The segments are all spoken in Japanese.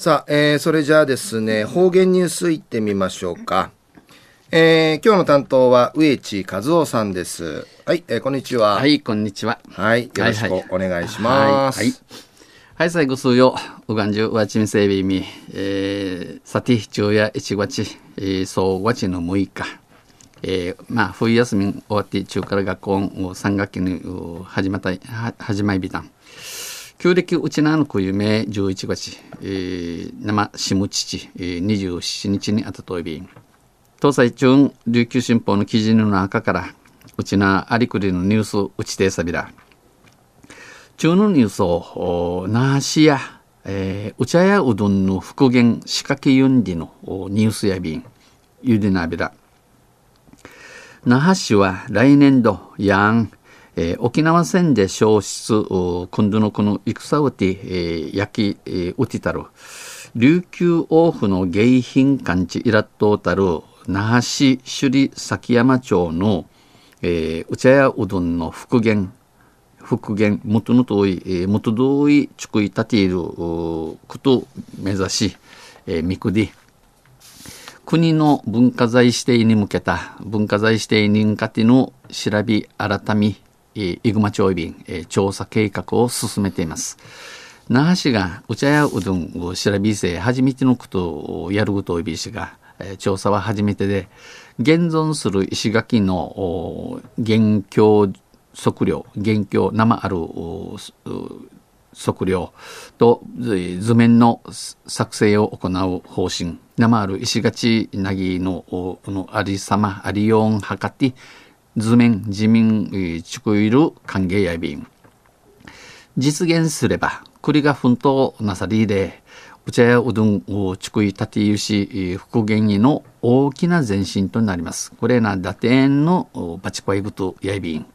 さあ、えー、それじゃあですね、方言ニュースいってみましょうか。えー、今日の担当は植地和夫さんです。はい、えー、こんにちは。はい、こんにちは。はい、よろしくお願いします。はい、はいはい、最後数よ、うがんじゅうわちみせびみ、えー、さて、昼夜1月、えー、そう月の6日、えー、まあ、冬休み終わって、中から学校3学期に始まった、始まりびたん。旧暦うちなのくゆめ11月、えー、生しむ父、えー、27日にあたといびん。東西中琉球新報の記事の中からうちなありくりのニュースうちてさびら。中のニュースを那覇市や、えー、うちゃやうどんの復元仕掛けゆんりのニュースやびん。ゆでなびら。那覇市は来年度やんえー、沖縄戦で消失、今度のこの戦うて、えー、焼き、えー、うてたる、琉球王府の迎賓館地イラットたる、那覇市首里崎山町の、えー、うちゃやうどんの復元、復元、元の遠い、えー、元遠い地区いたていること目指し、えー、みくり、国の文化財指定に向けた文化財指定認可ての調べ改めイグマ町便調査計画を進めています。那覇市がお茶やうどんを調べせ初めてのことをやることをびしが調査は初めてで現存する石垣の現況測量現況生ある測量と図面の作成を行う方針生ある石垣なぎののありさまありよんはかて図面自民地区いる歓迎やびん。実現すれば栗が奮闘なさりでお茶やうどんを地区いたてゆし復元への大きな前進となります。これな打点のバチコイブとやびん。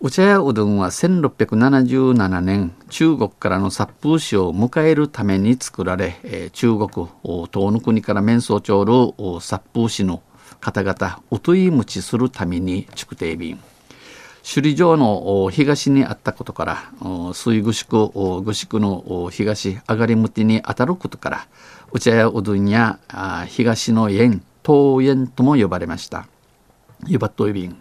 お茶やうどんは1677年中国からの殺風使を迎えるために作られ中国東の国から面相長る殺風使の方々おといむちするために築堤便。首里城の東にあったことから水具宿具宿の東上がり向きにあたることからお茶屋うどんや東の縁東縁とも呼ばれました。湯葉といびん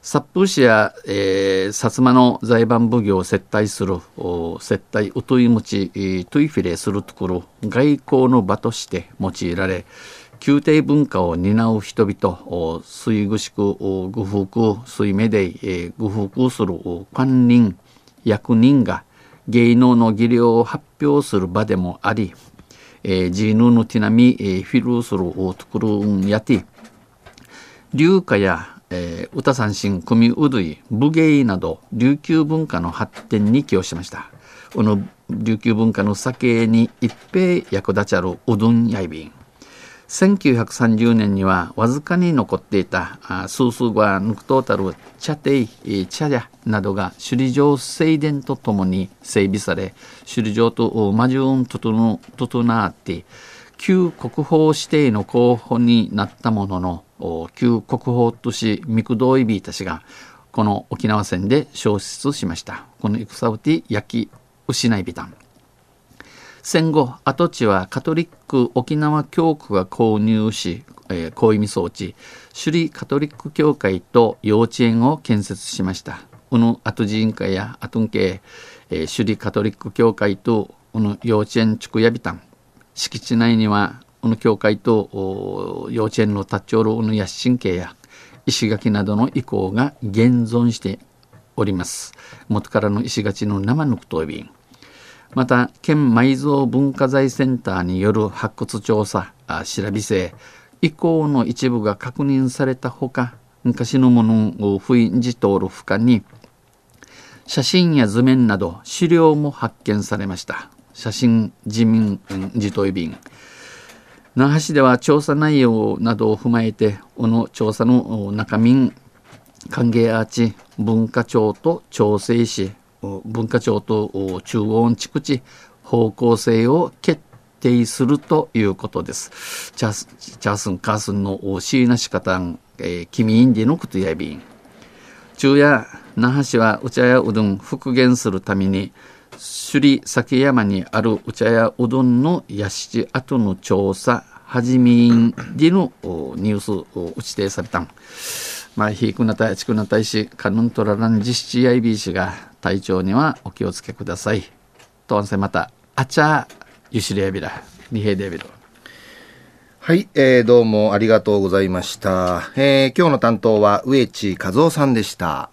殺風市や、えー、薩摩の財番奉行を接待する接待うといむちトゥイフィレするところ外交の場として用いられ宮廷文化を担う人々水具宿愚服水目で愚服する官人役人が芸能の技量を発表する場でもあり、えー、ジーヌのティナミ、えー、フィルするところんやて流歌や、えー、歌三振組うどい武芸など琉球文化の発展に寄与しました。この琉球文化の酒に一平役立ちゃるうどんやいびん。1930年にはわずかに残っていたスースーガヌクトータル茶亭茶屋などが首里城正殿とともに整備され首里城と魔順整って旧国宝指定の候補になったものの旧国宝都市ミクドイビーたちがこの沖縄戦で消失しました。この戦うて焼き失いびたん。戦後跡地はカトリック沖縄教区が購入し、えー、高意味装置。首里カトリック教会と幼稚園を建設しました。この跡地委員会やアトン系、えー、首里カトリック教会とこの幼稚園地区やびたん。敷地内にはこの教会と幼稚園の立ち寄るこの野心系や石垣などの遺構が現存しております。元からの石垣の生のくとびんまた県埋蔵文化財センターによる発掘調査調べせ以降の一部が確認されたほか昔のものを不意じ通る深に写真や図面など資料も発見されました。写真自民自問便。那覇市では調査内容などを踏まえてこの調査の中身歓迎アーチ文化庁と調整し文化庁と中央地区地方向性を決定するということです。チャースンカースンのシーナシカタン、えー、君インディのクトヤビン。昼夜、那覇市はお茶やうどん復元するために首里酒山にあるお茶屋うどんの屋敷跡の調査、はじめんでのニュースを打ち定されたん。まあ、ひくなた、ちくなたいし、かぬんとららん実施 IB が体調にはお気をつけください。とんせまた、あちゃ、ゆしりやびら、にへでびろ。はい、えー、どうもありがとうございました。えー、今日の担当は植地和夫さんでした。